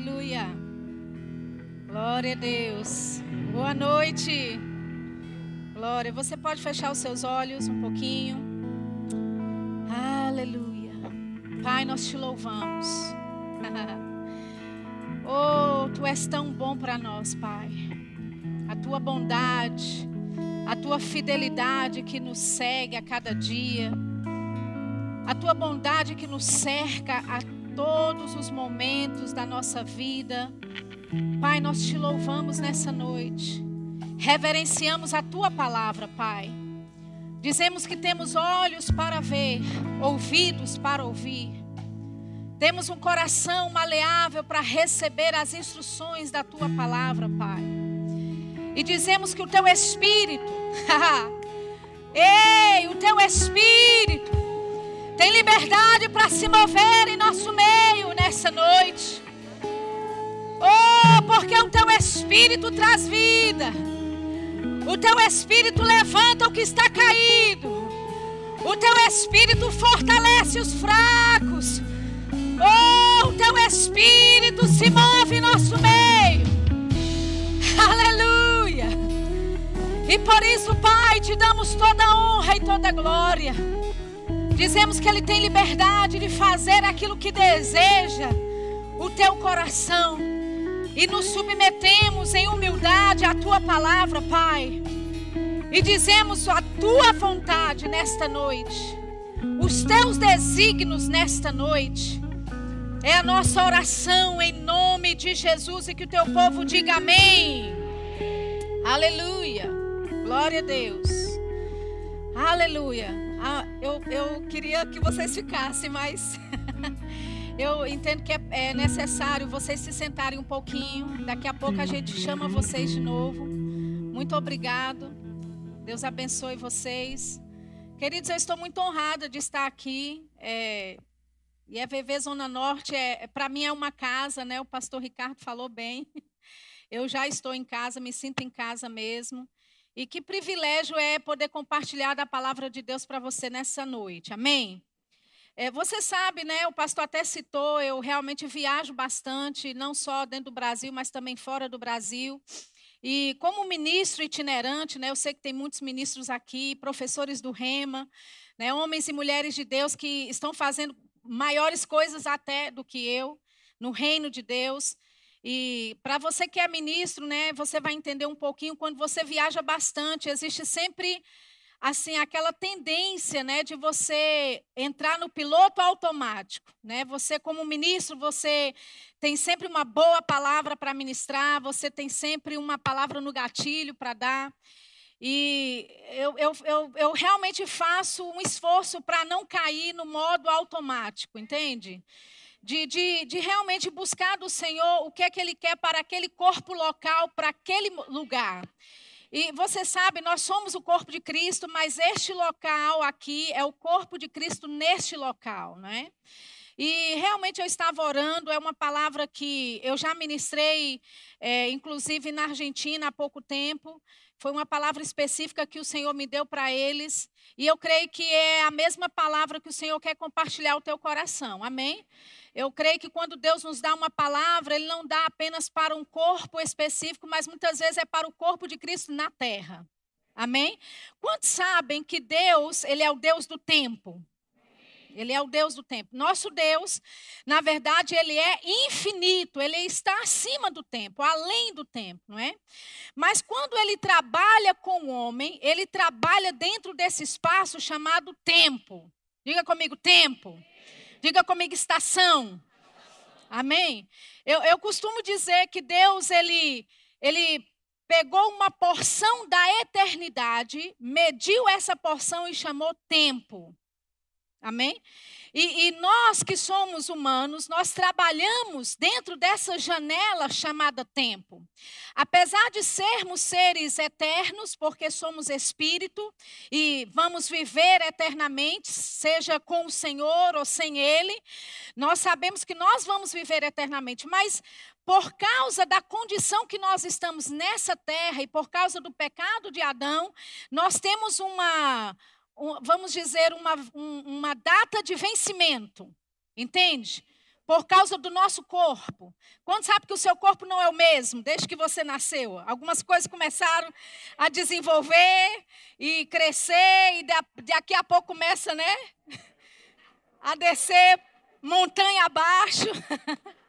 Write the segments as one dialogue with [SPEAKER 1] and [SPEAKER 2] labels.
[SPEAKER 1] Aleluia. Glória a Deus. Boa noite. Glória. Você pode fechar os seus olhos um pouquinho. Aleluia. Pai, nós te louvamos. oh, tu és tão bom para nós, Pai. A tua bondade, a tua fidelidade que nos segue a cada dia, a tua bondade que nos cerca a todos os momentos da nossa vida. Pai, nós te louvamos nessa noite. Reverenciamos a tua palavra, Pai. Dizemos que temos olhos para ver, ouvidos para ouvir. Temos um coração maleável para receber as instruções da tua palavra, Pai. E dizemos que o teu espírito, ei, o teu espírito tem liberdade para se mover em nosso meio nessa noite. Oh, porque o teu espírito traz vida. O teu espírito levanta o que está caído. O teu espírito fortalece os fracos. Oh, o teu espírito se move em nosso meio. Aleluia. E por isso, Pai, te damos toda honra e toda glória. Dizemos que Ele tem liberdade de fazer aquilo que deseja o teu coração. E nos submetemos em humildade à tua palavra, Pai. E dizemos a tua vontade nesta noite. Os teus desígnios nesta noite. É a nossa oração em nome de Jesus e que o teu povo diga amém. Aleluia. Glória a Deus. Aleluia. Ah, eu, eu queria que vocês ficassem, mas eu entendo que é, é, necessário vocês se sentarem um pouquinho. Daqui a pouco a gente chama vocês de novo. Muito obrigado. Deus abençoe vocês. Queridos, eu estou muito honrada de estar aqui. É, e a VV Zona Norte, é, para mim, é uma casa, né? O pastor Ricardo falou bem. Eu já estou em casa, me sinto em casa mesmo. E que privilégio é poder compartilhar da palavra de Deus para você nessa noite. Amém? É, você sabe, né? O pastor até citou, eu realmente viajo bastante, não só dentro do Brasil, mas também fora do Brasil. E como ministro itinerante, né, eu sei que tem muitos ministros aqui, professores do Rema, né, homens e mulheres de Deus que estão fazendo maiores coisas até do que eu no reino de Deus. E para você que é ministro, né, você vai entender um pouquinho quando você viaja bastante, existe sempre assim aquela tendência, né, de você entrar no piloto automático, né? Você como ministro, você tem sempre uma boa palavra para ministrar, você tem sempre uma palavra no gatilho para dar. E eu, eu, eu, eu realmente faço um esforço para não cair no modo automático, entende? De, de, de realmente buscar do Senhor o que é que Ele quer para aquele corpo local, para aquele lugar. E você sabe, nós somos o corpo de Cristo, mas este local aqui é o corpo de Cristo neste local, não é? E realmente eu estava orando, é uma palavra que eu já ministrei, é, inclusive na Argentina há pouco tempo. Foi uma palavra específica que o Senhor me deu para eles. E eu creio que é a mesma palavra que o Senhor quer compartilhar ao teu coração. Amém? Eu creio que quando Deus nos dá uma palavra, Ele não dá apenas para um corpo específico, mas muitas vezes é para o corpo de Cristo na terra. Amém? Quantos sabem que Deus, Ele é o Deus do tempo? Ele é o Deus do tempo. Nosso Deus, na verdade, ele é infinito, ele está acima do tempo, além do tempo, não é? Mas quando ele trabalha com o homem, ele trabalha dentro desse espaço chamado tempo. Diga comigo, tempo. Diga comigo, estação. Amém? Eu, eu costumo dizer que Deus, ele, ele pegou uma porção da eternidade, mediu essa porção e chamou tempo. Amém? E, e, nós que somos humanos, nós trabalhamos dentro dessa janela chamada tempo. Apesar de sermos seres eternos, porque somos espírito e vamos viver eternamente, seja com o Senhor ou sem Ele, nós sabemos que nós vamos viver eternamente, mas por causa da condição que nós estamos nessa terra e por causa do pecado de Adão, nós temos uma vamos dizer, uma, um, uma data de vencimento. Entende? por causa do nosso corpo. Quando sabe que o seu corpo não é o mesmo desde que você nasceu? Algumas coisas começaram a desenvolver e crescer e daqui a pouco começa, né? A descer montanha abaixo.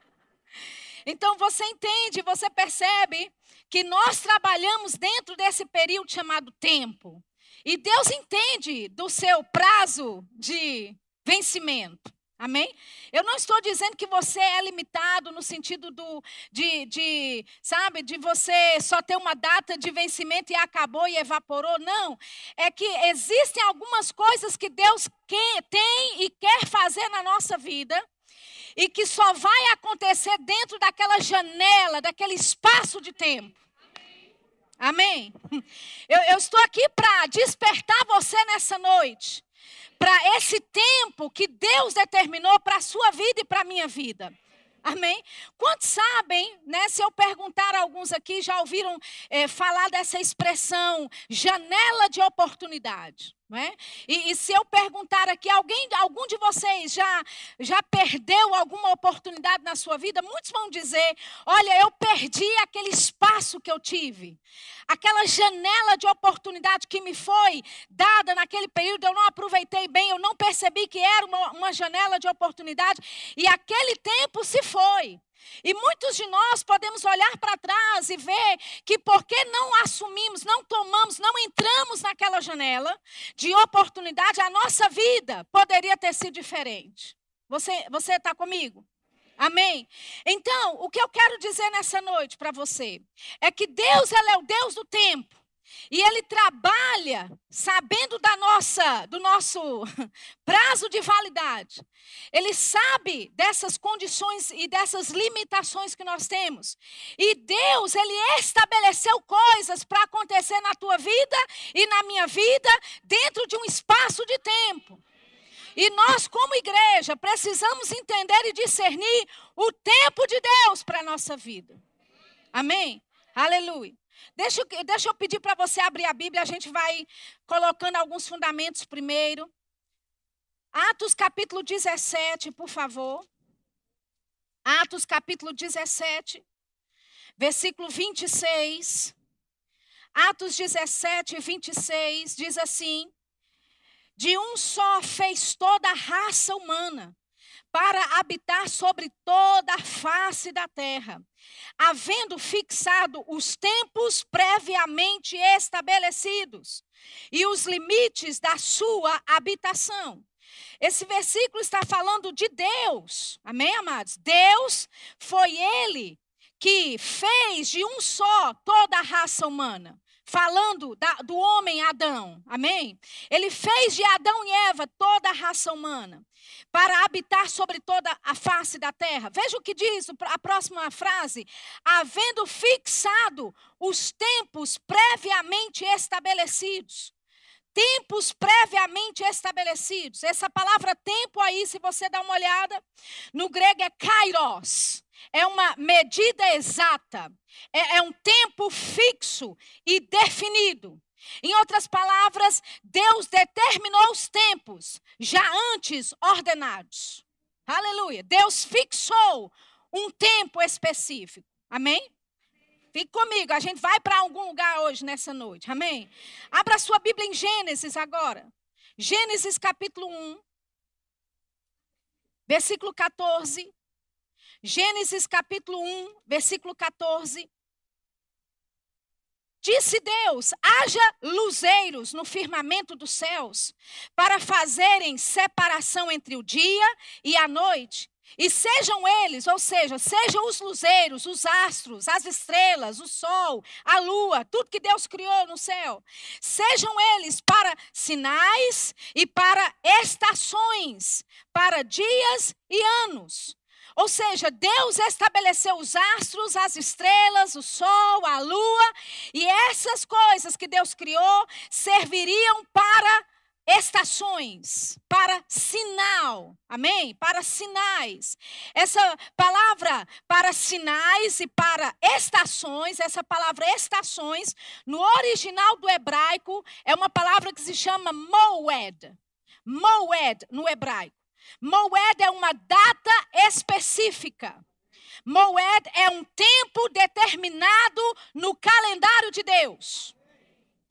[SPEAKER 1] Então você entende, você percebe que nós trabalhamos dentro desse período chamado tempo. E Deus entende do seu prazo de vencimento. Amém? Eu não estou dizendo que você é limitado no sentido do, de, de, sabe, de você só ter uma data de vencimento e acabou e evaporou. Não. É que existem algumas coisas que Deus quer, tem e quer fazer na nossa vida e que só vai acontecer dentro daquela janela, daquele espaço de tempo. Amém? Eu, eu estou aqui para despertar você nessa noite para esse tempo que Deus determinou para a sua vida e para a minha vida. Amém? Quantos sabem, né? Se eu perguntar a alguns aqui, já ouviram é, falar dessa expressão janela de oportunidade? É? E, e, se eu perguntar aqui, alguém, algum de vocês já, já perdeu alguma oportunidade na sua vida? Muitos vão dizer: olha, eu perdi aquele espaço que eu tive, aquela janela de oportunidade que me foi dada naquele período, eu não aproveitei bem, eu não percebi que era uma, uma janela de oportunidade, e aquele tempo se foi. E muitos de nós podemos olhar para trás e ver que porque não assumimos, não tomamos, não entramos naquela janela de oportunidade, a nossa vida poderia ter sido diferente. Você você está comigo? Amém? Então, o que eu quero dizer nessa noite para você é que Deus ele é o Deus do tempo. E ele trabalha sabendo da nossa, do nosso prazo de validade. Ele sabe dessas condições e dessas limitações que nós temos. E Deus, ele estabeleceu coisas para acontecer na tua vida e na minha vida dentro de um espaço de tempo. E nós, como igreja, precisamos entender e discernir o tempo de Deus para a nossa vida. Amém? Aleluia. Deixa, deixa eu pedir para você abrir a Bíblia, a gente vai colocando alguns fundamentos primeiro. Atos capítulo 17, por favor. Atos capítulo 17, versículo 26. Atos 17, 26 diz assim: De um só fez toda a raça humana para habitar sobre toda a face da terra, havendo fixado os tempos previamente estabelecidos e os limites da sua habitação. Esse versículo está falando de Deus, amém, amados? Deus foi Ele que fez de um só toda a raça humana falando da, do homem Adão, amém? Ele fez de Adão e Eva toda a raça humana para habitar sobre toda a face da terra. Veja o que diz a próxima frase: havendo fixado os tempos previamente estabelecidos. Tempos previamente estabelecidos. Essa palavra tempo aí, se você dá uma olhada, no grego é kairos. É uma medida exata. É, é um tempo fixo e definido. Em outras palavras, Deus determinou os tempos já antes ordenados. Aleluia. Deus fixou um tempo específico. Amém? Fique comigo, a gente vai para algum lugar hoje, nessa noite. Amém? Abra sua Bíblia em Gênesis agora. Gênesis capítulo 1, versículo 14. Gênesis capítulo 1, versículo 14. Disse Deus: haja luzeiros no firmamento dos céus, para fazerem separação entre o dia e a noite. E sejam eles, ou seja, sejam os luzeiros, os astros, as estrelas, o sol, a lua, tudo que Deus criou no céu, sejam eles para sinais e para estações, para dias e anos ou seja, Deus estabeleceu os astros, as estrelas, o sol, a lua, e essas coisas que Deus criou serviriam para estações, para sinal. Amém? Para sinais. Essa palavra para sinais e para estações, essa palavra estações, no original do hebraico, é uma palavra que se chama moed. Moed no hebraico. Moed é uma data específica. Moed é um tempo determinado no calendário de Deus.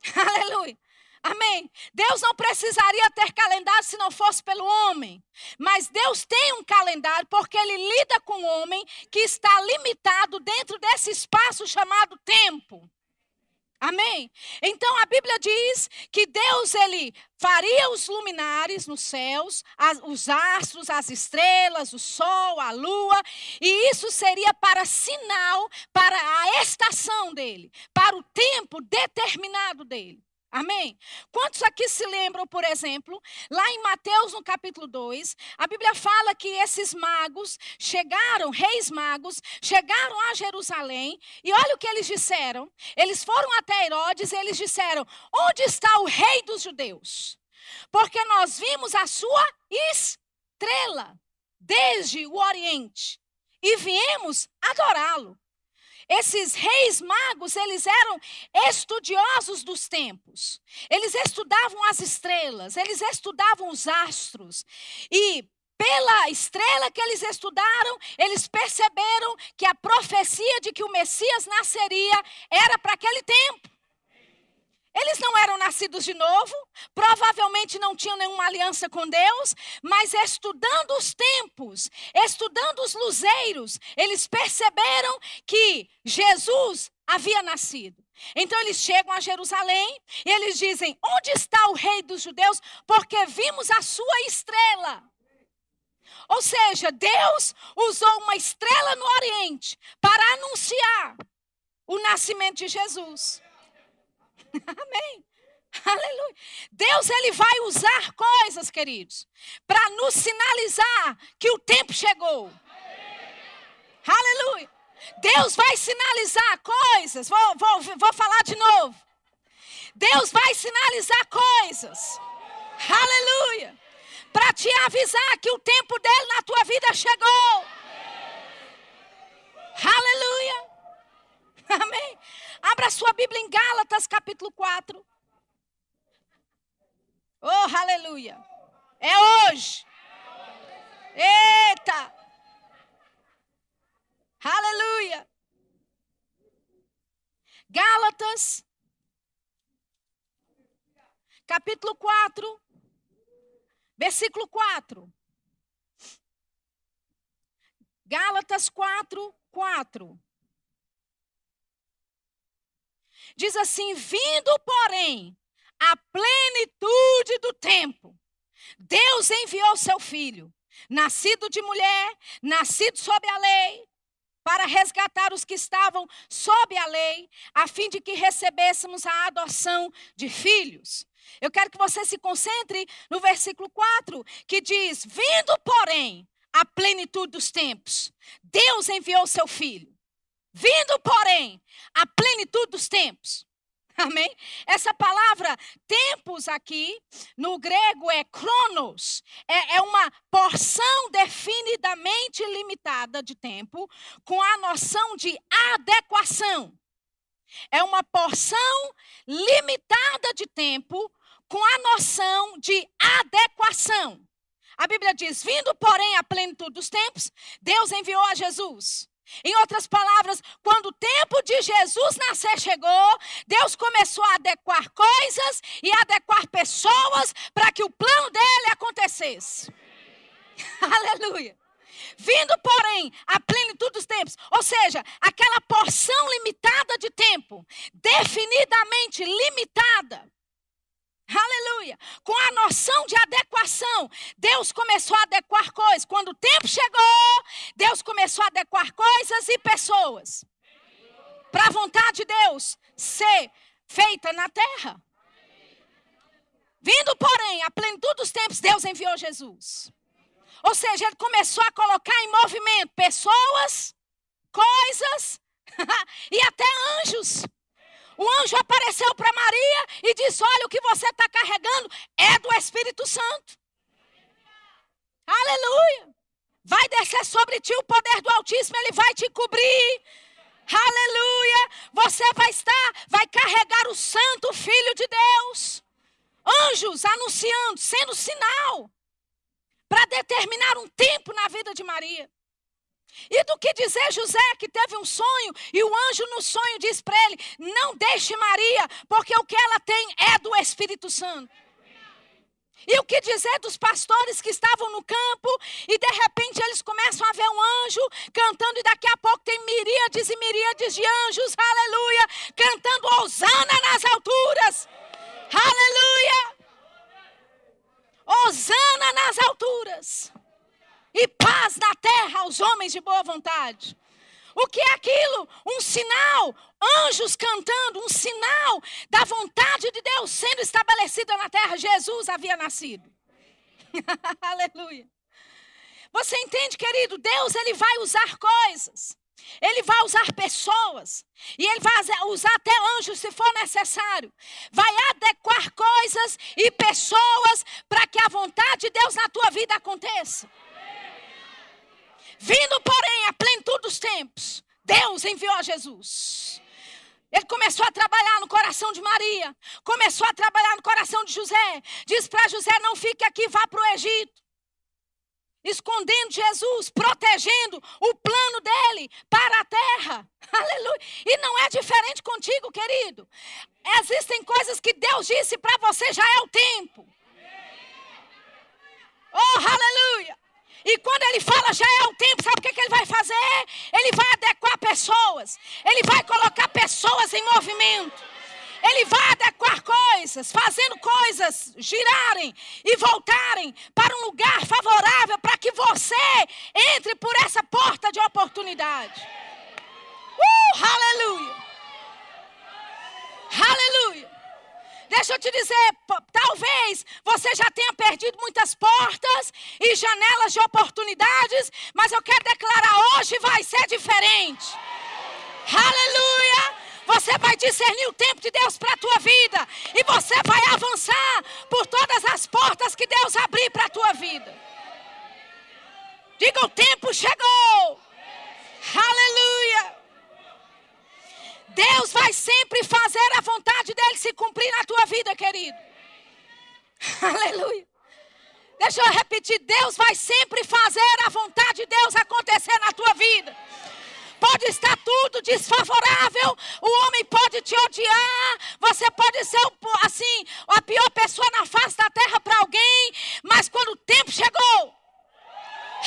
[SPEAKER 1] Aleluia. Amém. Deus não precisaria ter calendário se não fosse pelo homem. Mas Deus tem um calendário porque ele lida com o homem que está limitado dentro desse espaço chamado tempo. Amém? Então a Bíblia diz que Deus ele faria os luminares nos céus, as, os astros, as estrelas, o sol, a lua, e isso seria para sinal para a estação dele, para o tempo determinado dele. Amém? Quantos aqui se lembram, por exemplo, lá em Mateus, no capítulo 2, a Bíblia fala que esses magos chegaram, reis magos, chegaram a Jerusalém, e olha o que eles disseram. Eles foram até Herodes e eles disseram: Onde está o rei dos judeus? Porque nós vimos a sua estrela desde o Oriente e viemos adorá-lo. Esses reis magos, eles eram estudiosos dos tempos. Eles estudavam as estrelas, eles estudavam os astros. E pela estrela que eles estudaram, eles perceberam que a profecia de que o Messias nasceria era para aquele tempo. Eles não eram nascidos de novo, provavelmente não tinham nenhuma aliança com Deus, mas estudando os tempos, estudando os luzeiros, eles perceberam que Jesus havia nascido. Então eles chegam a Jerusalém e eles dizem: Onde está o rei dos judeus? Porque vimos a sua estrela. Ou seja, Deus usou uma estrela no Oriente para anunciar o nascimento de Jesus. Amém. Aleluia. Deus ele vai usar coisas, queridos, para nos sinalizar que o tempo chegou. Aleluia. Deus vai sinalizar coisas. Vou, vou, vou falar de novo. Deus vai sinalizar coisas. Aleluia. Para te avisar que o tempo dele na tua vida chegou. Aleluia. Amém. Abra sua Bíblia em Gálatas, capítulo 4. Oh, aleluia. É hoje. Eita. Aleluia. Gálatas, capítulo 4, versículo 4. Gálatas 4, 4. Diz assim: vindo, porém, a plenitude do tempo, Deus enviou seu filho, nascido de mulher, nascido sob a lei, para resgatar os que estavam sob a lei, a fim de que recebêssemos a adoção de filhos. Eu quero que você se concentre no versículo 4, que diz: Vindo, porém, a plenitude dos tempos, Deus enviou seu filho. Vindo, porém, a plenitude dos tempos. Amém? Essa palavra tempos aqui, no grego é cronos, é, é, uma porção definidamente limitada de tempo, com a noção de adequação. É uma porção limitada de tempo, com a noção de adequação. A Bíblia diz: vindo, porém, a plenitude dos tempos, Deus enviou a Jesus. Em outras palavras, quando o tempo de Jesus nascer chegou, Deus começou a adequar coisas e adequar pessoas para que o plano dele acontecesse. Aleluia. Vindo, porém, a plenitude dos tempos, ou seja, aquela porção limitada de tempo, definidamente limitada, Aleluia. Com a noção de adequação, Deus começou a adequar coisas. Quando o tempo chegou, Deus começou a adequar coisas e pessoas. Para a vontade de Deus ser feita na terra. Vindo, porém, a plenitude dos tempos, Deus enviou Jesus. Ou seja, ele começou a colocar em movimento pessoas, coisas e até anjos o anjo apareceu para Maria e disse: Olha, o que você está carregando é do Espírito Santo. Aleluia. Vai descer sobre ti o poder do Altíssimo, ele vai te cobrir. Aleluia. Você vai estar, vai carregar o Santo Filho de Deus. Anjos anunciando, sendo sinal. para determinar um tempo na vida de Maria. E do que dizer José que teve um sonho e o anjo no sonho diz para ele: Não deixe Maria, porque o que ela tem é do Espírito Santo. E o que dizer dos pastores que estavam no campo e de repente eles começam a ver um anjo cantando e daqui a pouco tem miríades e miríades de anjos, aleluia, cantando Osana nas alturas, aleluia, Osana nas alturas! E paz na terra aos homens de boa vontade. O que é aquilo? Um sinal, anjos cantando, um sinal da vontade de Deus sendo estabelecida na terra. Jesus havia nascido. Aleluia. Você entende, querido? Deus ele vai usar coisas. Ele vai usar pessoas. E ele vai usar até anjos se for necessário. Vai adequar coisas e pessoas para que a vontade de Deus na tua vida aconteça. Vindo, porém, a plenitude dos tempos, Deus enviou a Jesus. Ele começou a trabalhar no coração de Maria, começou a trabalhar no coração de José. Diz para José: não fique aqui, vá para o Egito. Escondendo Jesus, protegendo o plano dele para a terra. Aleluia. E não é diferente contigo, querido. Existem coisas que Deus disse para você, já é o tempo. Oh, aleluia. E quando ele fala já é o tempo, sabe o que, que ele vai fazer? Ele vai adequar pessoas. Ele vai colocar pessoas em movimento. Ele vai adequar coisas, fazendo coisas girarem e voltarem para um lugar favorável para que você entre por essa porta de oportunidade. Uh, aleluia! Aleluia! Deixa eu te dizer, talvez você já tenha perdido muitas portas e janelas de oportunidades, mas eu quero declarar hoje vai ser diferente. Aleluia! Você vai discernir o tempo de Deus para a tua vida e você vai avançar por todas as portas que Deus abrir para a tua vida. Diga: o tempo chegou. Aleluia! Deus vai sempre fazer a vontade dele se cumprir na tua vida, querido. Aleluia. Deixa eu repetir: Deus vai sempre fazer a vontade de Deus acontecer na tua vida. Pode estar tudo desfavorável, o homem pode te odiar, você pode ser assim, a pior pessoa na face da terra para alguém, mas quando o tempo chegou,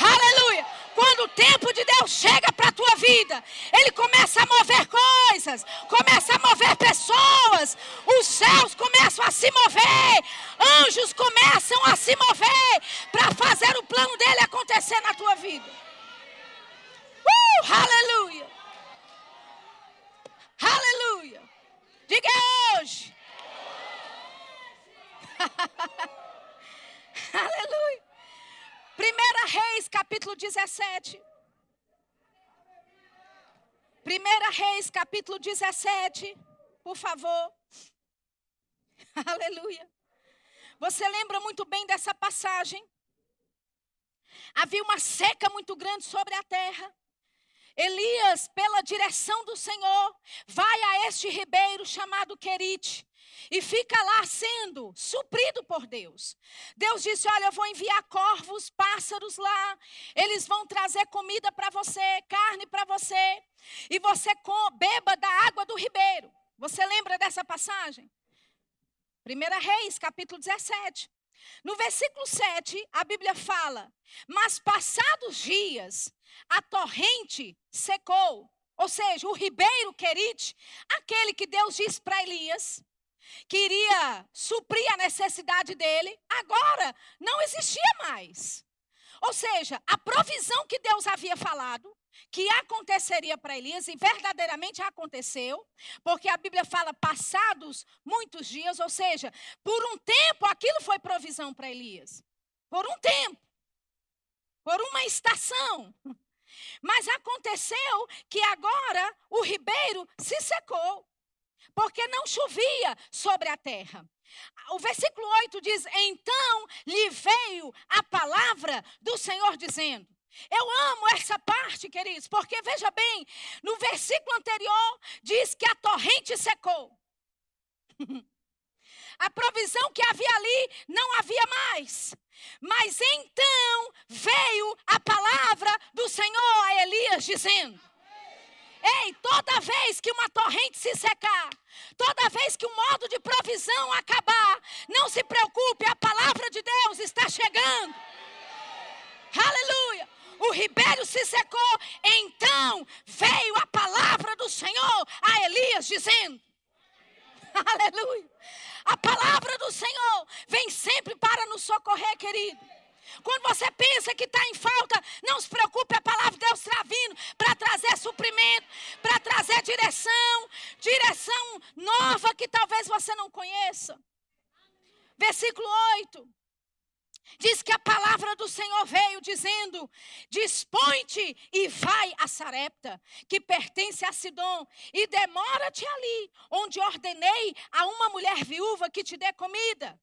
[SPEAKER 1] aleluia, quando o tempo de Deus chega para a tua vida, Ele começa a mover coisas, começa a mover pessoas, os céus começam a se mover, anjos começam a se mover para fazer o plano dele acontecer na tua vida. Uh, aleluia! Aleluia! Diga hoje! aleluia! Primeira Reis, capítulo 17. Primeira Reis, capítulo 17, por favor. Aleluia. Você lembra muito bem dessa passagem? Havia uma seca muito grande sobre a terra. Elias, pela direção do Senhor, vai a este ribeiro chamado Querite e fica lá sendo suprido por Deus. Deus disse: Olha, eu vou enviar corvos, pássaros lá, eles vão trazer comida para você, carne para você, e você beba da água do ribeiro. Você lembra dessa passagem? 1 Reis, capítulo 17. No versículo 7, a Bíblia fala: Mas passados dias, a torrente secou. Ou seja, o ribeiro Querite, aquele que Deus disse para Elias, queria suprir a necessidade dele, agora não existia mais. Ou seja, a provisão que Deus havia falado, que aconteceria para Elias, e verdadeiramente aconteceu, porque a Bíblia fala passados muitos dias, ou seja, por um tempo aquilo foi provisão para Elias. Por um tempo. Por uma estação. Mas aconteceu que agora o ribeiro se secou porque não chovia sobre a terra. O versículo 8 diz: Então lhe veio a palavra do Senhor dizendo. Eu amo essa parte, queridos, porque veja bem, no versículo anterior diz que a torrente secou. a provisão que havia ali não havia mais. Mas então veio a palavra do Senhor a Elias dizendo: Ei, toda vez que uma torrente se secar, toda vez que o modo de provisão acabar, não se preocupe, a palavra de Deus está chegando. Aleluia! O ribeiro se secou, então veio a palavra do Senhor a Elias dizendo: Aleluia! A palavra do Senhor vem sempre para nos socorrer, querido. Quando você pensa que está em falta, não se preocupe, a palavra de Deus está vindo para trazer suprimento, para trazer direção, direção nova que talvez você não conheça. Versículo 8. Diz que a palavra do Senhor veio dizendo: Dispõe-te e vai a Sarepta, que pertence a Sidom, e demora-te ali, onde ordenei a uma mulher viúva que te dê comida.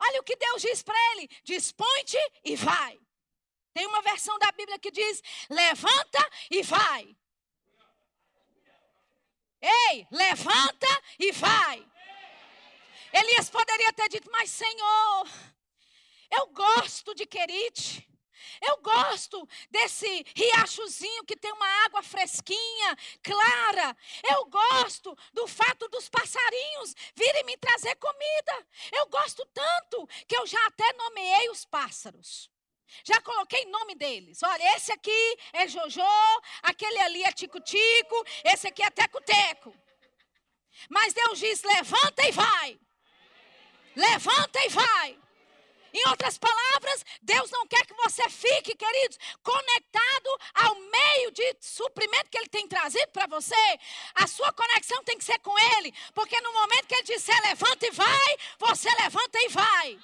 [SPEAKER 1] Olha o que Deus diz para ele: Dispõe-te e vai. Tem uma versão da Bíblia que diz: Levanta e vai. Ei, levanta e vai. Elias poderia ter dito, mas Senhor, eu gosto de Querite. Eu gosto desse riachozinho que tem uma água fresquinha, clara. Eu gosto do fato dos passarinhos virem me trazer comida. Eu gosto tanto que eu já até nomeei os pássaros. Já coloquei nome deles. Olha, esse aqui é Jojo, aquele ali é Tico-Tico, esse aqui é Teco-Teco. Mas Deus diz: levanta e vai. Levanta e vai. Em outras palavras, Deus não quer que você fique, queridos, conectado ao meio de suprimento que Ele tem trazido para você. A sua conexão tem que ser com Ele, porque no momento que Ele disser levanta e vai, você levanta e vai.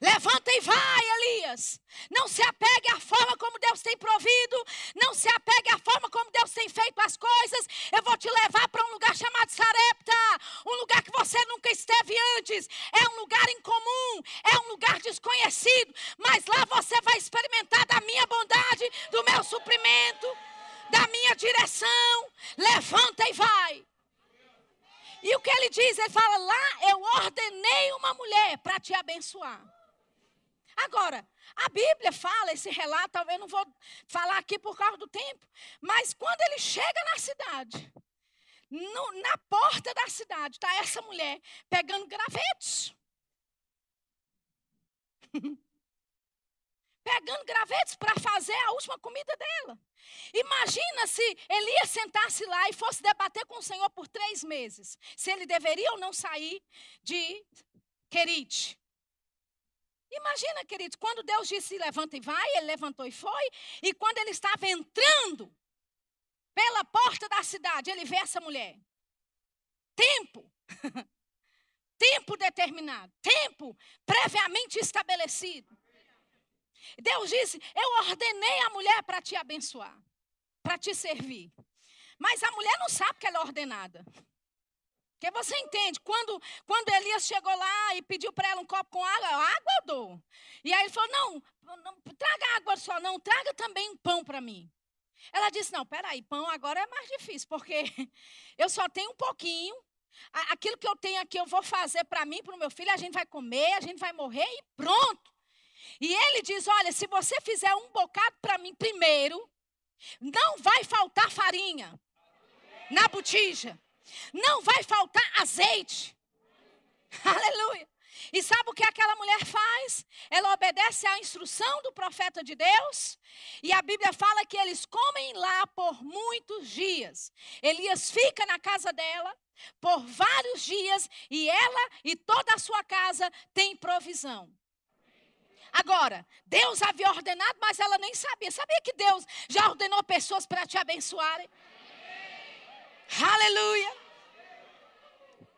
[SPEAKER 1] Levanta e vai, Elias. Não se apegue à forma como Deus tem provido. Não se apegue à forma como Deus tem feito as coisas. Eu vou te levar para um lugar chamado Sarepta. Um lugar que você nunca esteve antes. É um lugar incomum. É um lugar desconhecido. Mas lá você vai experimentar da minha bondade, do meu suprimento, da minha direção. Levanta e vai. E o que ele diz? Ele fala: lá eu ordenei uma mulher para te abençoar. Agora, a Bíblia fala esse relato, talvez não vou falar aqui por causa do tempo, mas quando ele chega na cidade, no, na porta da cidade, está essa mulher pegando gravetos. pegando gravetos para fazer a última comida dela. Imagina se Elias sentasse lá e fosse debater com o Senhor por três meses, se ele deveria ou não sair de Querite. Imagina, queridos, quando Deus disse levanta e vai, ele levantou e foi. E quando ele estava entrando pela porta da cidade, ele vê essa mulher. Tempo. tempo determinado. Tempo previamente estabelecido. Deus disse: Eu ordenei a mulher para te abençoar, para te servir. Mas a mulher não sabe que ela é ordenada. Porque você entende, quando, quando Elias chegou lá e pediu para ela um copo com água, água eu dou. E aí ele falou: não, não traga água só, não, traga também um pão para mim. Ela disse: não, peraí, pão agora é mais difícil, porque eu só tenho um pouquinho. Aquilo que eu tenho aqui eu vou fazer para mim, para o meu filho, a gente vai comer, a gente vai morrer e pronto. E ele diz: olha, se você fizer um bocado para mim primeiro, não vai faltar farinha na botija. Não vai faltar azeite. Aleluia. E sabe o que aquela mulher faz? Ela obedece à instrução do profeta de Deus. E a Bíblia fala que eles comem lá por muitos dias. Elias fica na casa dela por vários dias e ela e toda a sua casa tem provisão. Agora, Deus havia ordenado, mas ela nem sabia. Sabia que Deus já ordenou pessoas para te abençoarem? Aleluia.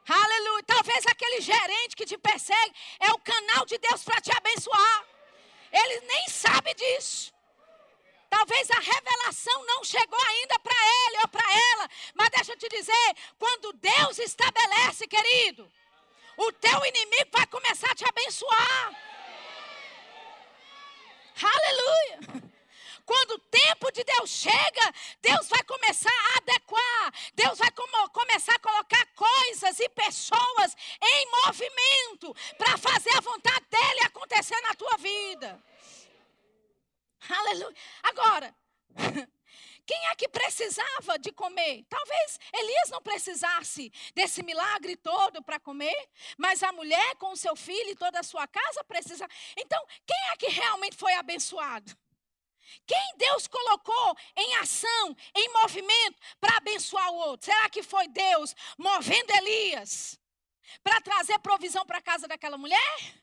[SPEAKER 1] Aleluia. Talvez aquele gerente que te persegue é o canal de Deus para te abençoar. Ele nem sabe disso. Talvez a revelação não chegou ainda para ele ou para ela. Mas deixa eu te dizer: quando Deus estabelece, querido, o teu inimigo vai começar a te abençoar. Aleluia. Quando o tempo de Deus chega, Deus vai começar a adequar, Deus vai começar a colocar coisas e pessoas em movimento para fazer a vontade dele acontecer na tua vida. Aleluia. Agora, quem é que precisava de comer? Talvez Elias não precisasse desse milagre todo para comer, mas a mulher com o seu filho e toda a sua casa precisava. Então, quem é que realmente foi abençoado? Quem Deus colocou em ação, em movimento, para abençoar o outro? Será que foi Deus movendo Elias para trazer provisão para a casa daquela mulher?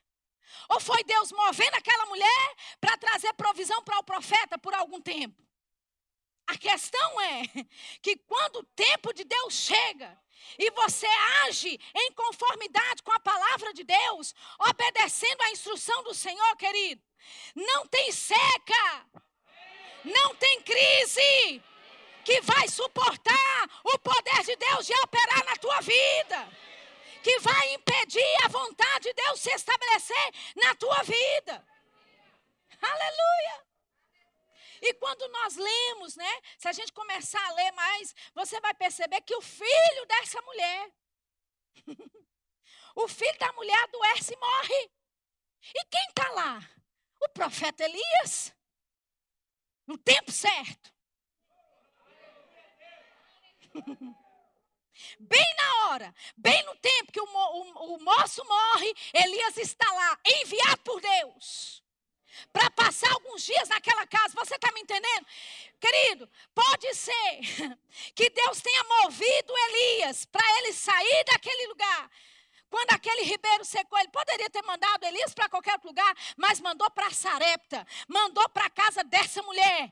[SPEAKER 1] Ou foi Deus movendo aquela mulher para trazer provisão para o profeta por algum tempo? A questão é que quando o tempo de Deus chega e você age em conformidade com a palavra de Deus, obedecendo a instrução do Senhor, querido, não tem seca, não tem crise que vai suportar o poder de Deus de operar na tua vida, que vai impedir a vontade de Deus se estabelecer na tua vida. Aleluia! E quando nós lemos, né? Se a gente começar a ler mais, você vai perceber que o filho dessa mulher, o filho da mulher adoece e morre. E quem está lá? O profeta Elias. No tempo certo. Bem na hora, bem no tempo que o, o, o moço morre, Elias está lá, enviado por Deus para passar alguns dias naquela casa. Você está me entendendo? Querido, pode ser que Deus tenha movido Elias para ele sair daquele lugar. Quando aquele ribeiro secou, ele poderia ter mandado Elias para qualquer outro lugar, mas mandou para Sarepta, mandou para a casa dessa mulher.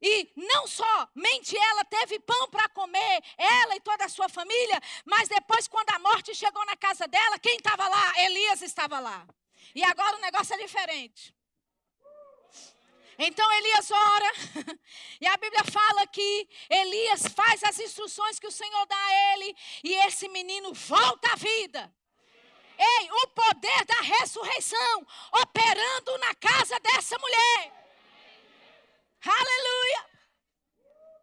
[SPEAKER 1] E não somente ela teve pão para comer, ela e toda a sua família, mas depois, quando a morte chegou na casa dela, quem estava lá? Elias estava lá. E agora o negócio é diferente. Então Elias ora, e a Bíblia fala que Elias faz as instruções que o Senhor dá a ele, e esse menino volta à vida. Ei, o poder da ressurreição operando na casa dessa mulher. Aleluia.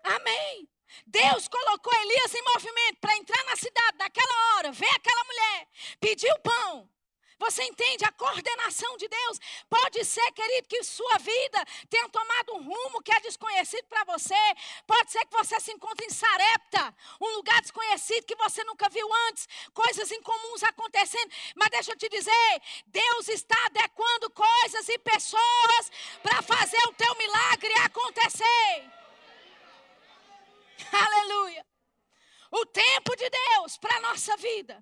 [SPEAKER 1] Amém. Deus colocou Elias em movimento para entrar na cidade naquela hora, ver aquela mulher, pedir o pão. Você entende a coordenação de Deus? Pode ser, querido, que sua vida tenha tomado um rumo que é desconhecido para você. Pode ser que você se encontre em Sarepta, um lugar desconhecido que você nunca viu antes, coisas incomuns acontecendo. Mas deixa eu te dizer, Deus está adequando coisas e pessoas para fazer o teu milagre acontecer. Aleluia. O tempo de Deus para a nossa vida.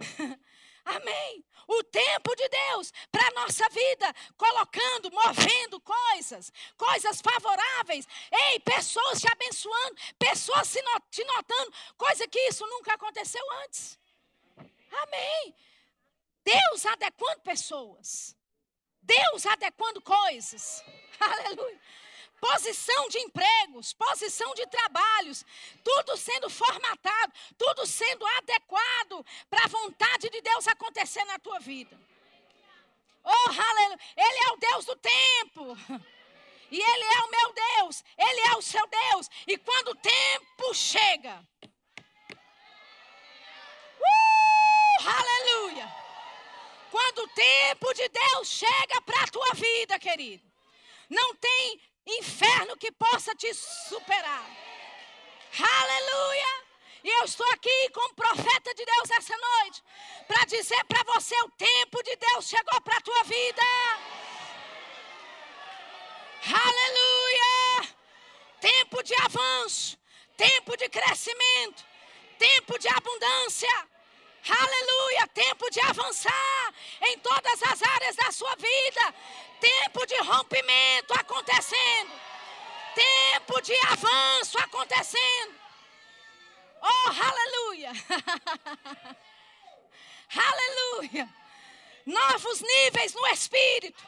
[SPEAKER 1] Amém o tempo de Deus para a nossa vida, colocando, movendo coisas, coisas favoráveis. Ei, pessoas te abençoando, pessoas se not te notando, coisa que isso nunca aconteceu antes. Amém. Deus adequando pessoas. Deus adequando coisas. Aleluia posição de empregos, posição de trabalhos, tudo sendo formatado, tudo sendo adequado para a vontade de Deus acontecer na tua vida. Oh, aleluia! Ele é o Deus do tempo. E Ele é o meu Deus, Ele é o seu Deus. E quando o tempo chega, uh, aleluia! Quando o tempo de Deus chega para a tua vida, querido, não tem inferno que possa te superar. Aleluia! E eu estou aqui como profeta de Deus essa noite para dizer para você: o tempo de Deus chegou para a tua vida. Aleluia! Tempo de avanço, tempo de crescimento, tempo de abundância. Aleluia! Tempo de avançar em todas as áreas da sua vida. Tempo de rompimento acontecendo. Tempo de avanço acontecendo. Oh, aleluia! aleluia! Novos níveis no Espírito.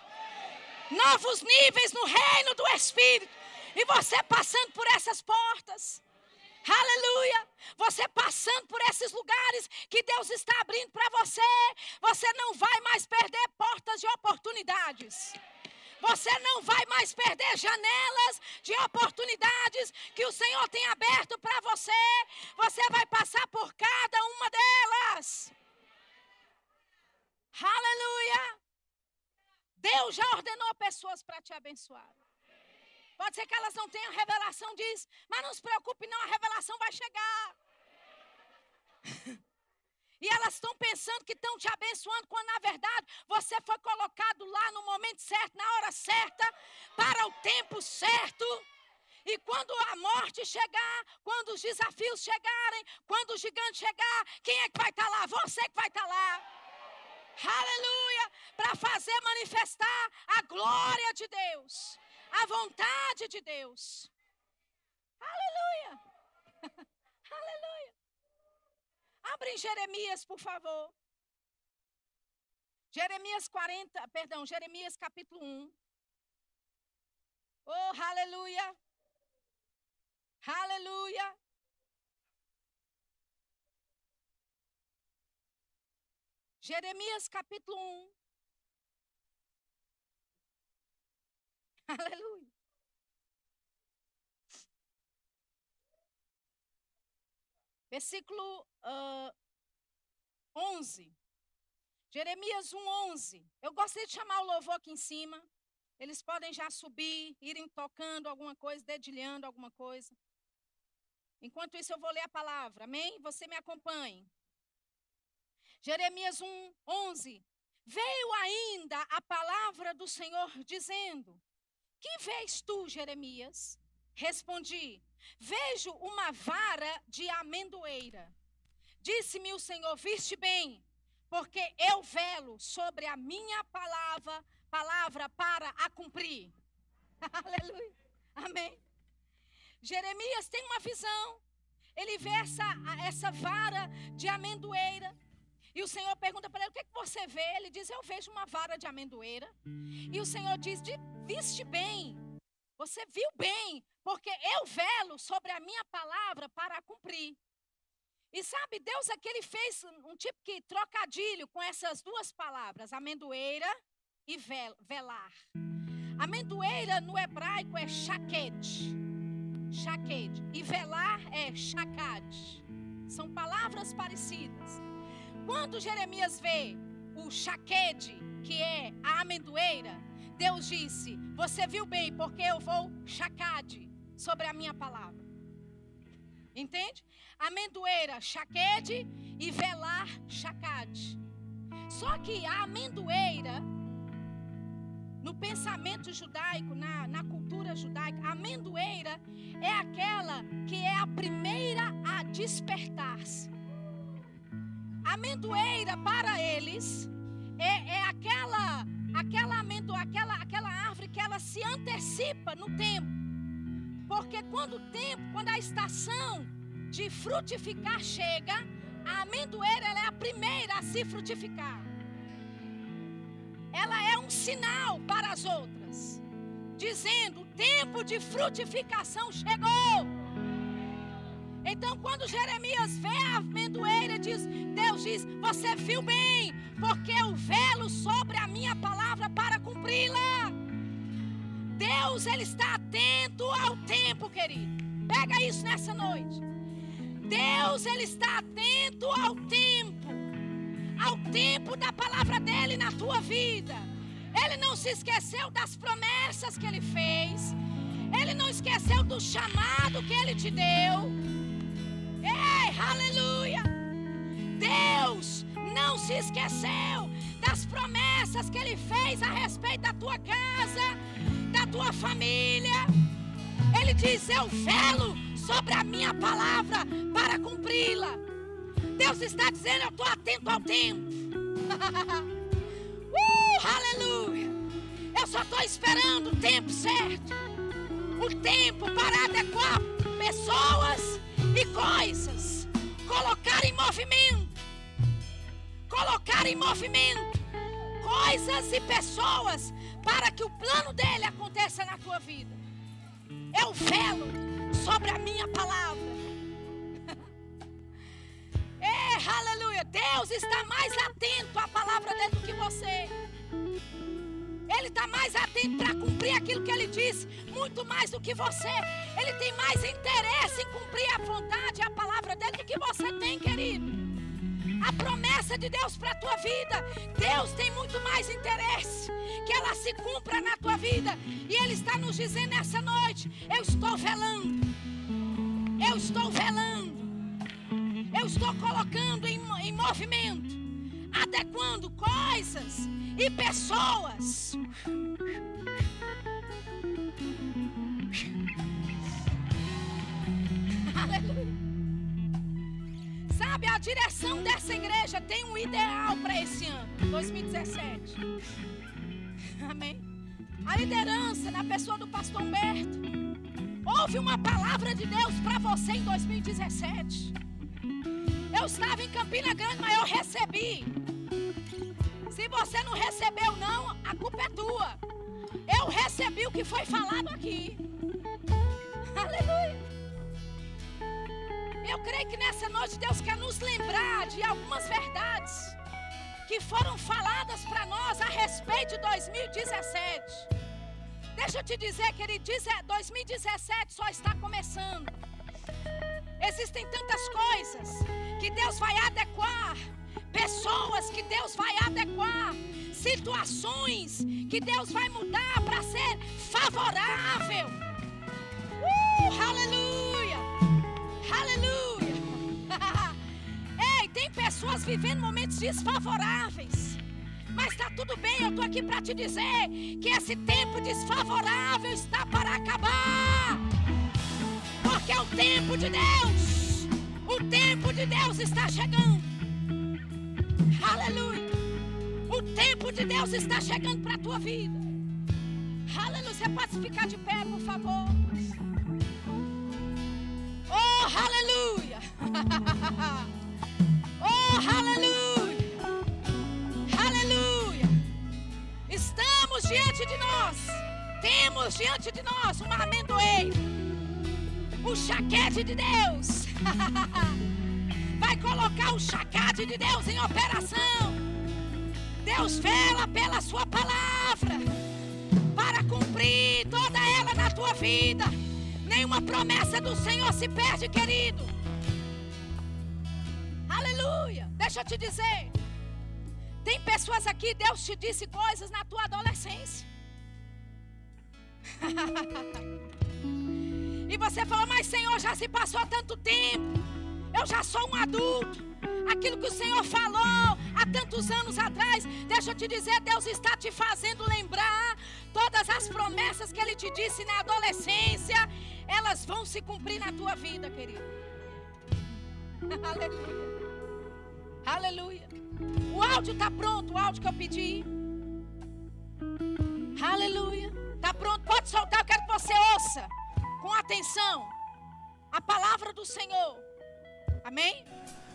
[SPEAKER 1] Novos níveis no reino do Espírito. E você passando por essas portas. Aleluia! Você passando por esses lugares que Deus está abrindo para você, você não vai mais perder portas de oportunidades. Você não vai mais perder janelas de oportunidades que o Senhor tem aberto para você. Você vai passar por cada uma delas. Aleluia! Deus já ordenou pessoas para te abençoar. Pode ser que elas não tenham revelação disso, mas não se preocupe, não, a revelação vai chegar. E elas estão pensando que estão te abençoando, quando na verdade você foi colocado lá no momento certo, na hora certa, para o tempo certo. E quando a morte chegar, quando os desafios chegarem, quando o gigante chegar, quem é que vai estar tá lá? Você que vai estar tá lá. Aleluia! Para fazer manifestar a glória de Deus, a vontade de Deus. Aleluia! Aleluia! Abre em Jeremias, por favor. Jeremias 40, perdão, Jeremias capítulo 1. Oh, aleluia! Aleluia! Jeremias capítulo 1. Aleluia. Versículo uh, 11. Jeremias 1, 11. Eu gostaria de chamar o louvor aqui em cima. Eles podem já subir, irem tocando alguma coisa, dedilhando alguma coisa. Enquanto isso, eu vou ler a palavra. Amém? Você me acompanhe. Jeremias 1, 11. Veio ainda a palavra do Senhor dizendo: Que vês tu, Jeremias? Respondi: Vejo uma vara de amendoeira. Disse-me o Senhor: Viste bem, porque eu velo sobre a minha palavra, palavra para a cumprir. Aleluia. Amém. Jeremias tem uma visão. Ele vê essa, essa vara de amendoeira. E o Senhor pergunta para ele: O que, é que você vê? Ele diz: Eu vejo uma vara de amendoeira. E o Senhor diz: Viste bem, você viu bem, porque eu velo sobre a minha palavra para cumprir. E sabe, Deus aqui ele fez um tipo de trocadilho com essas duas palavras, amendoeira e velar. Amendoeira no hebraico é shaked. Shaked. E velar é shakad. São palavras parecidas. Quando Jeremias vê o chaquede, que é a amendoeira, Deus disse: Você viu bem, porque eu vou chacade sobre a minha palavra. Entende? Amendoeira, chaquede e velar, chacade. Só que a amendoeira, no pensamento judaico, na, na cultura judaica, a amendoeira é aquela que é a primeira a despertar-se. Amendoeira para eles é, é aquela aquela aquela aquela árvore que ela se antecipa no tempo. Porque quando o tempo, quando a estação de frutificar chega, a amendoeira é a primeira a se frutificar. Ela é um sinal para as outras, dizendo: o tempo de frutificação chegou. Então, quando Jeremias vê a amendoeira, diz, Deus diz: Você viu bem, porque eu velo sobre a minha palavra para cumpri-la. Deus, Ele está atento ao tempo, querido. Pega isso nessa noite. Deus, Ele está atento ao tempo, ao tempo da palavra dele na tua vida. Ele não se esqueceu das promessas que Ele fez. Ele não esqueceu do chamado que Ele te deu. Ei, aleluia! Deus não se esqueceu das promessas que Ele fez a respeito da tua casa, da tua família. Ele diz: Eu velo sobre a minha palavra para cumpri-la. Deus está dizendo: Eu estou atento ao tempo. uh, aleluia! Eu só estou esperando o tempo certo o tempo para adequar pessoas e coisas. Colocar em movimento. Colocar em movimento coisas e pessoas para que o plano dele aconteça na tua vida. Eu velo sobre a minha palavra. é, aleluia. Deus está mais atento à palavra dele do que você. Ele está mais atento para cumprir aquilo que ele disse, muito mais do que você. Ele tem mais interesse em cumprir a vontade e a palavra dele do que você tem, querido. A promessa de Deus para a tua vida, Deus tem muito mais interesse que ela se cumpra na tua vida. E Ele está nos dizendo nessa noite: Eu estou velando, eu estou velando, eu estou colocando em, em movimento, adequando coisas e pessoas. Aleluia. Sabe, a direção dessa igreja tem um ideal para esse ano, 2017. Amém. A liderança na pessoa do pastor Humberto. Houve uma palavra de Deus para você em 2017. Eu estava em Campina Grande, mas eu recebi. Se você não recebeu, não, a culpa é tua. Eu recebi o que foi falado aqui. Aleluia. Eu creio que nessa noite Deus quer nos lembrar de algumas verdades que foram faladas para nós a respeito de 2017. Deixa eu te dizer, querido, 2017 só está começando. Existem tantas coisas que Deus vai adequar, pessoas que Deus vai adequar, situações que Deus vai mudar para ser favorável. Uh, aleluia! Pessoas vivendo momentos desfavoráveis. Mas está tudo bem, eu estou aqui para te dizer que esse tempo desfavorável está para acabar. Porque é o tempo de Deus. O tempo de Deus está chegando. Aleluia. O tempo de Deus está chegando para a tua vida. Aleluia. Você pode ficar de pé, por favor. Oh, aleluia. oh, aleluia. Aleluia. Estamos diante de nós. Temos diante de nós uma amendoeira o chaquete de Deus. Vai colocar o chaquete de Deus em operação. Deus vela pela sua palavra para cumprir toda ela na tua vida. Nenhuma promessa do Senhor se perde, querido. Aleluia. Deixa eu te dizer. Tem pessoas aqui, Deus te disse coisas na tua adolescência. E você fala, mas Senhor, já se passou tanto tempo. Eu já sou um adulto. Aquilo que o Senhor falou há tantos anos atrás, deixa eu te dizer, Deus está te fazendo lembrar todas as promessas que Ele te disse na adolescência, elas vão se cumprir na tua vida, querido. Aleluia. Aleluia. O áudio está pronto, o áudio que eu pedi. Aleluia. Está pronto, pode soltar, eu quero que você ouça com atenção a palavra do Senhor. Amém?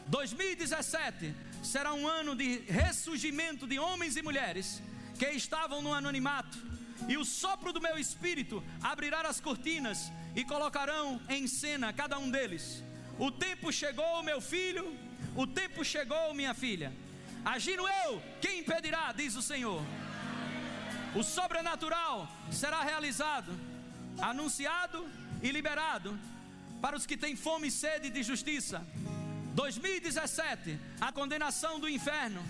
[SPEAKER 2] 2017 será um ano de ressurgimento de homens e mulheres que estavam no anonimato, e o sopro do meu espírito abrirá as cortinas e colocarão em cena cada um deles. O tempo chegou, meu filho, o tempo chegou, minha filha. Agindo eu, quem impedirá, diz o Senhor. O sobrenatural será realizado, anunciado e liberado para os que têm fome e sede de justiça. 2017, a condenação do inferno,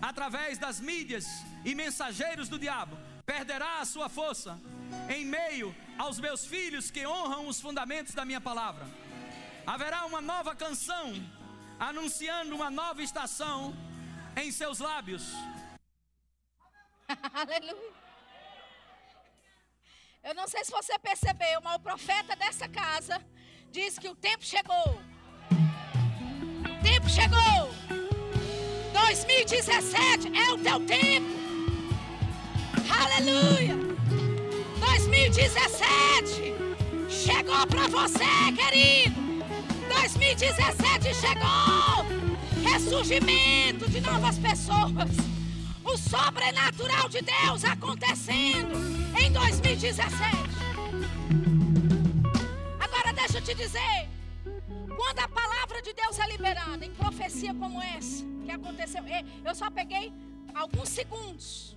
[SPEAKER 2] através das mídias e mensageiros do diabo, perderá a sua força em meio aos meus filhos que honram os fundamentos da minha palavra. Haverá uma nova canção anunciando uma nova estação em seus lábios.
[SPEAKER 1] Aleluia. Eu não sei se você percebeu, mas o profeta dessa casa diz que o tempo chegou. O tempo chegou. 2017 é o teu tempo. Aleluia. 2017 chegou para você, querido. 2017 chegou. Ressurgimento de novas pessoas o sobrenatural de Deus acontecendo em 2017. Agora deixa eu te dizer, quando a palavra de Deus é liberada em profecia como essa, que aconteceu, eu só peguei alguns segundos.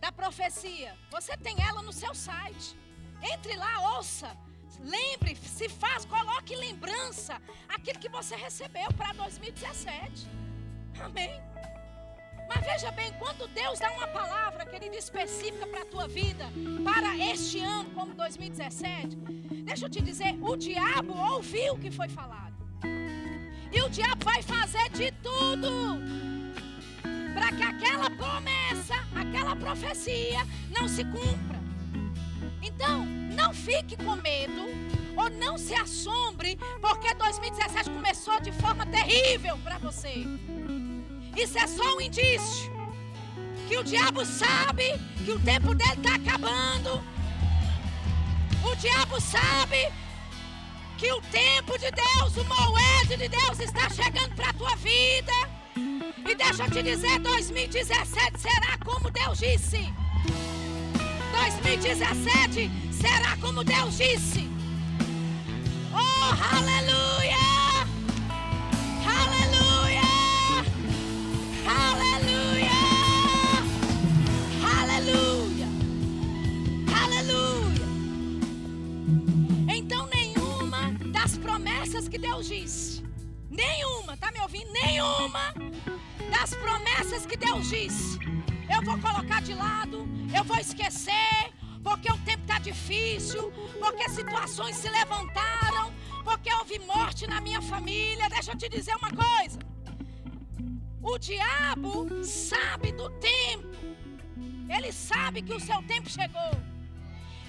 [SPEAKER 1] da profecia. Você tem ela no seu site. Entre lá, ouça. Lembre, se faz, coloque lembrança aquilo que você recebeu para 2017. Amém. Mas veja bem, quando Deus dá uma palavra, querida, específica para a tua vida, para este ano, como 2017, deixa eu te dizer, o diabo ouviu o que foi falado. E o diabo vai fazer de tudo para que aquela promessa, aquela profecia não se cumpra. Então, não fique com medo ou não se assombre, porque 2017 começou de forma terrível para você. Isso é só um indício que o diabo sabe que o tempo dele está acabando. O diabo sabe que o tempo de Deus, o moed de Deus está chegando para a tua vida. E deixa eu te dizer, 2017 será como Deus disse. 2017 será como Deus disse. Oh, aleluia! que Deus disse, nenhuma, tá me ouvindo? Nenhuma das promessas que Deus disse, eu vou colocar de lado, eu vou esquecer, porque o tempo está difícil, porque situações se levantaram, porque houve morte na minha família. Deixa eu te dizer uma coisa: o diabo sabe do tempo, ele sabe que o seu tempo chegou.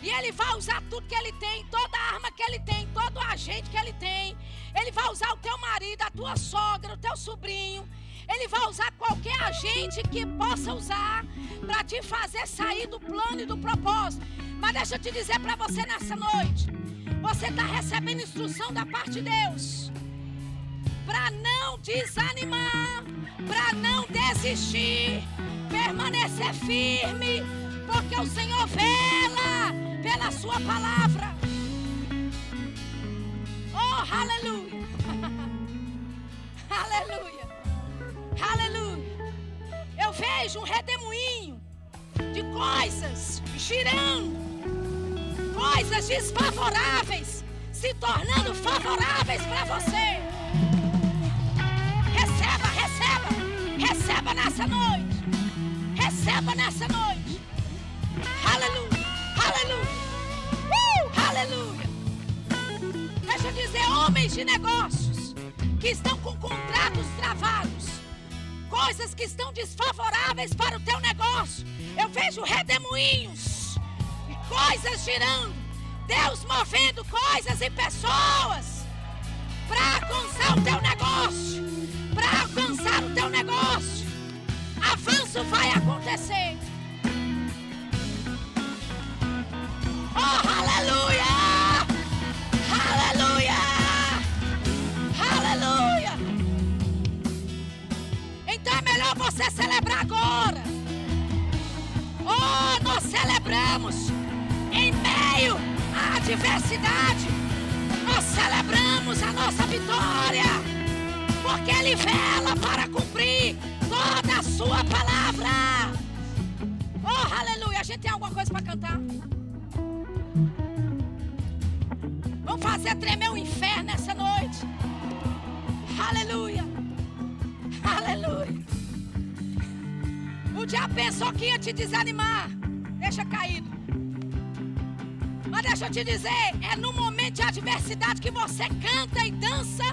[SPEAKER 1] E ele vai usar tudo que ele tem, toda a arma que ele tem, todo o agente que ele tem. Ele vai usar o teu marido, a tua sogra, o teu sobrinho. Ele vai usar qualquer agente que possa usar para te fazer sair do plano e do propósito. Mas deixa eu te dizer para você nessa noite: você está recebendo instrução da parte de Deus para não desanimar, para não desistir, permanecer firme, porque o Senhor vela pela sua palavra. Oh, aleluia. aleluia. Aleluia. Eu vejo um redemoinho de coisas girando, coisas desfavoráveis se tornando favoráveis para você. Receba, receba, receba nessa noite. Receba nessa noite. Aleluia. Aleluia. Uh, aleluia. Deixa eu dizer, homens de negócios que estão com contratos travados, coisas que estão desfavoráveis para o teu negócio. Eu vejo redemoinhos e coisas girando. Deus movendo coisas e pessoas para alcançar o teu negócio. Para alcançar o teu negócio. Avanço vai acontecer. Oh, aleluia! Você celebrar agora. Oh, nós celebramos em meio à adversidade. Nós celebramos a nossa vitória. Porque Ele vela para cumprir toda a sua palavra. Oh, aleluia. A gente tem alguma coisa para cantar? Vamos fazer tremer o inferno essa noite. Aleluia. Aleluia. O diabo pensou que ia te desanimar. Deixa caído. Mas deixa eu te dizer, é no momento de adversidade que você canta e dança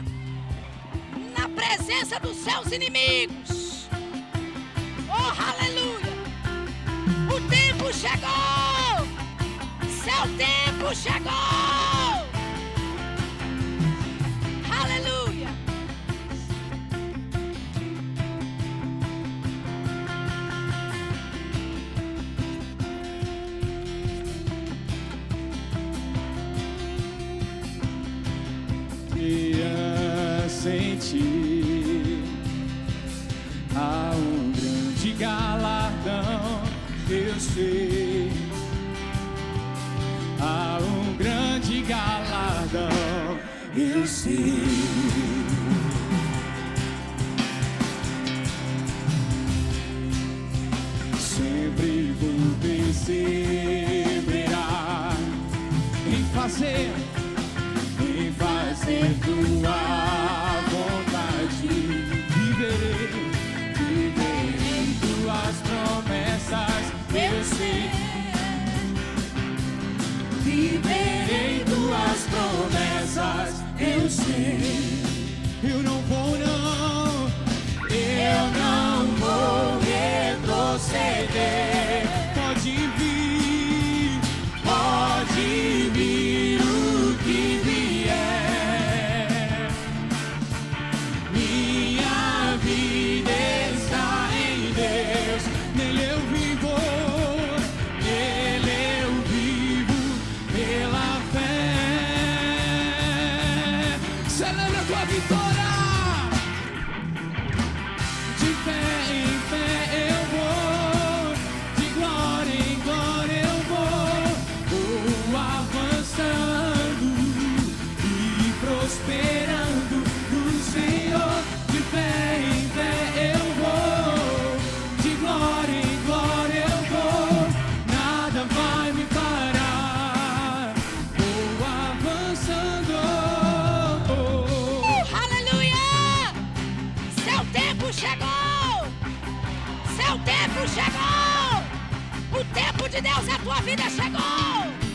[SPEAKER 1] na presença dos seus inimigos. Oh, aleluia. O tempo chegou. Seu tempo chegou.
[SPEAKER 3] Sentir. Há um grande galardão, eu sei. Há um grande galardão, eu sei. Sempre vou perseverar em fazer, em fazer tua
[SPEAKER 1] Seu tempo chegou! O tempo de Deus na tua vida chegou!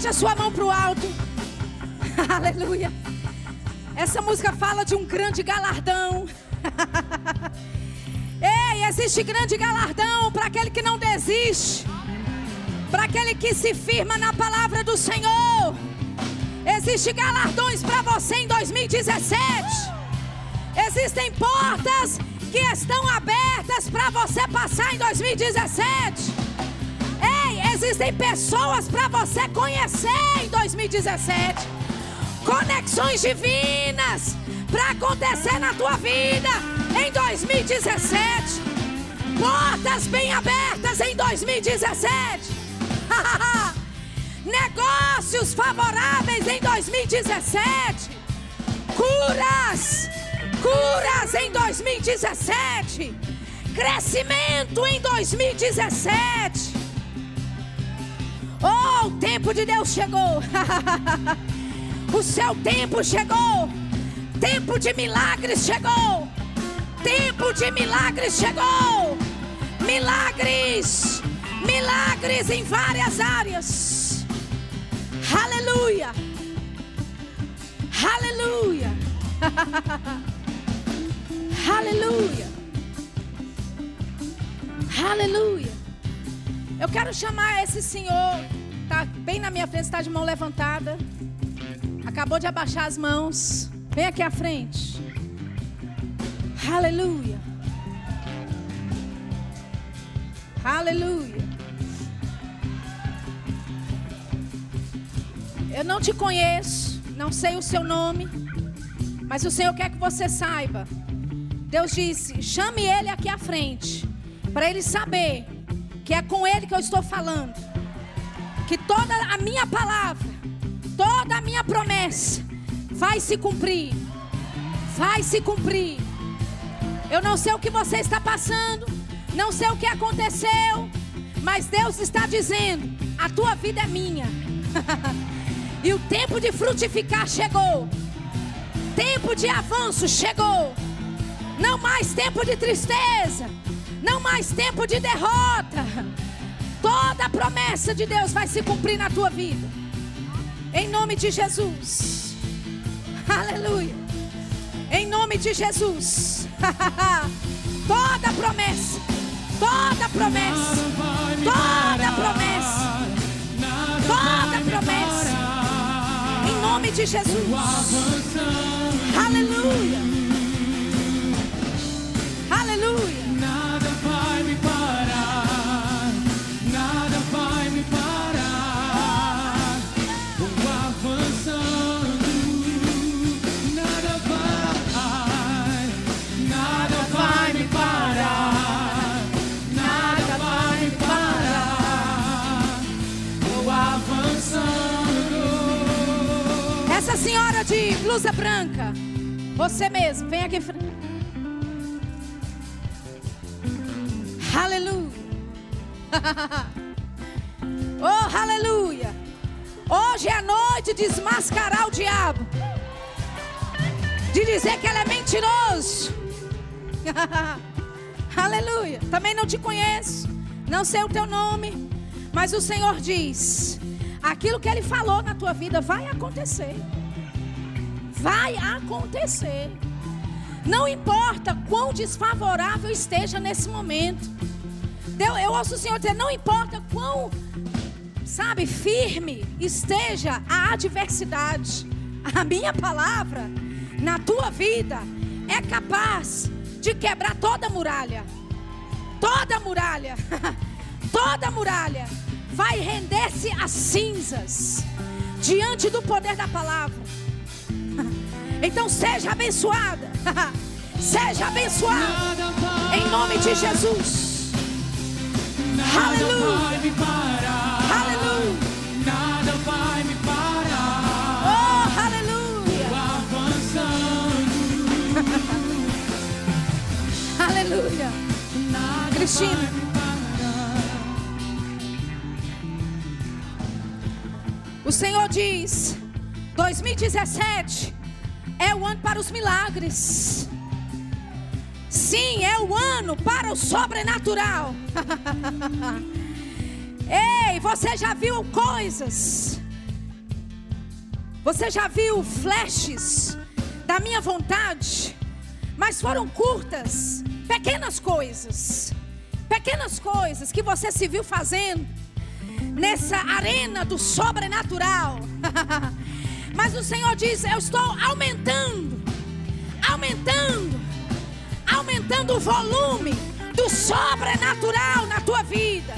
[SPEAKER 1] Levante a sua mão para o alto. Aleluia. Essa música fala de um grande galardão. Ei, existe grande galardão para aquele que não desiste. Para aquele que se firma na palavra do Senhor. Existe galardões para você em 2017. Existem portas que estão abertas para você passar em 2017. Existem pessoas para você conhecer em 2017. Conexões divinas para acontecer na tua vida em 2017. Portas bem abertas em 2017. Negócios favoráveis em 2017. Curas, curas em 2017. Crescimento em 2017. Oh, o tempo de Deus chegou. o seu tempo chegou. Tempo de milagres chegou. Tempo de milagres chegou. Milagres. Milagres em várias áreas. Aleluia. Aleluia. Aleluia. Aleluia. Eu quero chamar esse senhor, tá bem na minha frente, está de mão levantada. Acabou de abaixar as mãos. Vem aqui à frente. Aleluia. Aleluia. Eu não te conheço, não sei o seu nome, mas o Senhor quer que você saiba. Deus disse: chame ele aqui à frente, para ele saber que é com ele que eu estou falando. Que toda a minha palavra, toda a minha promessa vai se cumprir. Vai se cumprir. Eu não sei o que você está passando, não sei o que aconteceu, mas Deus está dizendo: a tua vida é minha. e o tempo de frutificar chegou. Tempo de avanço chegou. Não mais tempo de tristeza. Não mais tempo de derrota. Toda a promessa de Deus vai se cumprir na tua vida. Em nome de Jesus. Aleluia. Em nome de Jesus. toda promessa. Toda promessa. Toda promessa. Toda promessa. nome de Jesus. Aleluia. Aleluia. Blusa branca, você mesmo, vem aqui. Aleluia. oh, aleluia. Hoje é noite de desmascarar o diabo. De dizer que ele é mentiroso. aleluia. Também não te conheço. Não sei o teu nome. Mas o Senhor diz: aquilo que ele falou na tua vida vai acontecer. Vai acontecer. Não importa quão desfavorável esteja nesse momento. Eu, eu ouço o Senhor dizer: não importa quão, sabe, firme esteja a adversidade, a minha palavra na tua vida é capaz de quebrar toda muralha. Toda muralha, toda muralha vai render-se às cinzas diante do poder da palavra. Então seja abençoada. Seja abençoada. Em nome de Jesus.
[SPEAKER 3] nada
[SPEAKER 1] Aleluia.
[SPEAKER 3] vai me parar.
[SPEAKER 1] Aleluia.
[SPEAKER 3] Nada vai me parar.
[SPEAKER 1] Oh, aleluia.
[SPEAKER 3] Avançando,
[SPEAKER 1] Aleluia.
[SPEAKER 3] nada
[SPEAKER 1] Cristina. O Senhor diz: 2017 é o ano para os milagres. Sim, é o ano para o sobrenatural. Ei, você já viu coisas? Você já viu flashes da minha vontade? Mas foram curtas, pequenas coisas. Pequenas coisas que você se viu fazendo nessa arena do sobrenatural. Mas o Senhor diz: Eu estou aumentando, aumentando, aumentando o volume do sobrenatural na tua vida.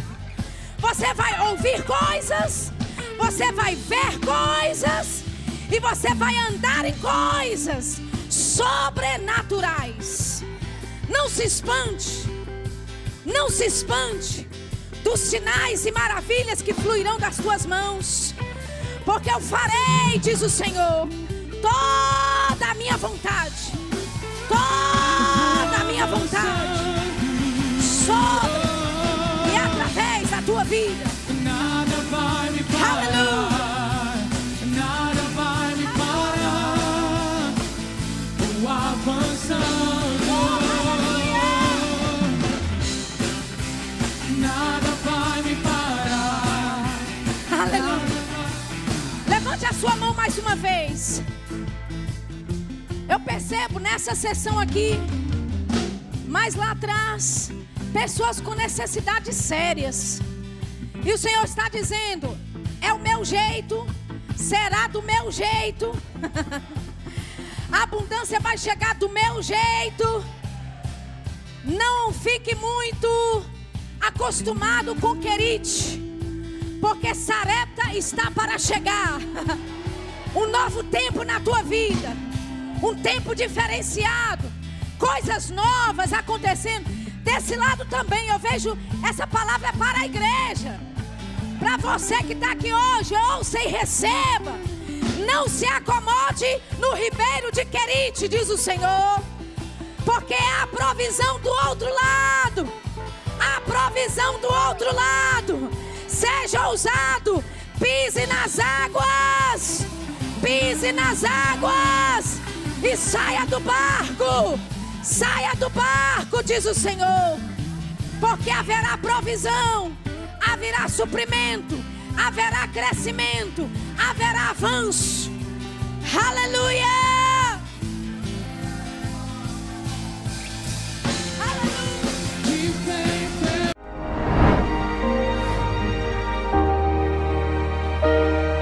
[SPEAKER 1] Você vai ouvir coisas, você vai ver coisas, e você vai andar em coisas sobrenaturais. Não se espante, não se espante dos sinais e maravilhas que fluirão das tuas mãos, porque eu farei, diz o Senhor, toda a minha vontade, toda a minha vontade, sobre e através da tua vida.
[SPEAKER 3] Nada
[SPEAKER 1] percebo nessa sessão aqui, mais lá atrás, pessoas com necessidades sérias. E o Senhor está dizendo: é o meu jeito, será do meu jeito. A abundância vai chegar do meu jeito. Não fique muito acostumado com querite, porque Sarepta está para chegar. Um novo tempo na tua vida, um tempo diferenciado, coisas novas acontecendo. Desse lado também eu vejo essa palavra é para a igreja. Para você que está aqui hoje, ouça e receba. Não se acomode no ribeiro de Querite, diz o Senhor, porque é a provisão do outro lado. A provisão do outro lado. Seja ousado, pise nas águas, pise nas águas e saia do barco. Saia do barco, diz o Senhor, porque haverá provisão, haverá suprimento, haverá crescimento, haverá avanço. Aleluia! Aleluia!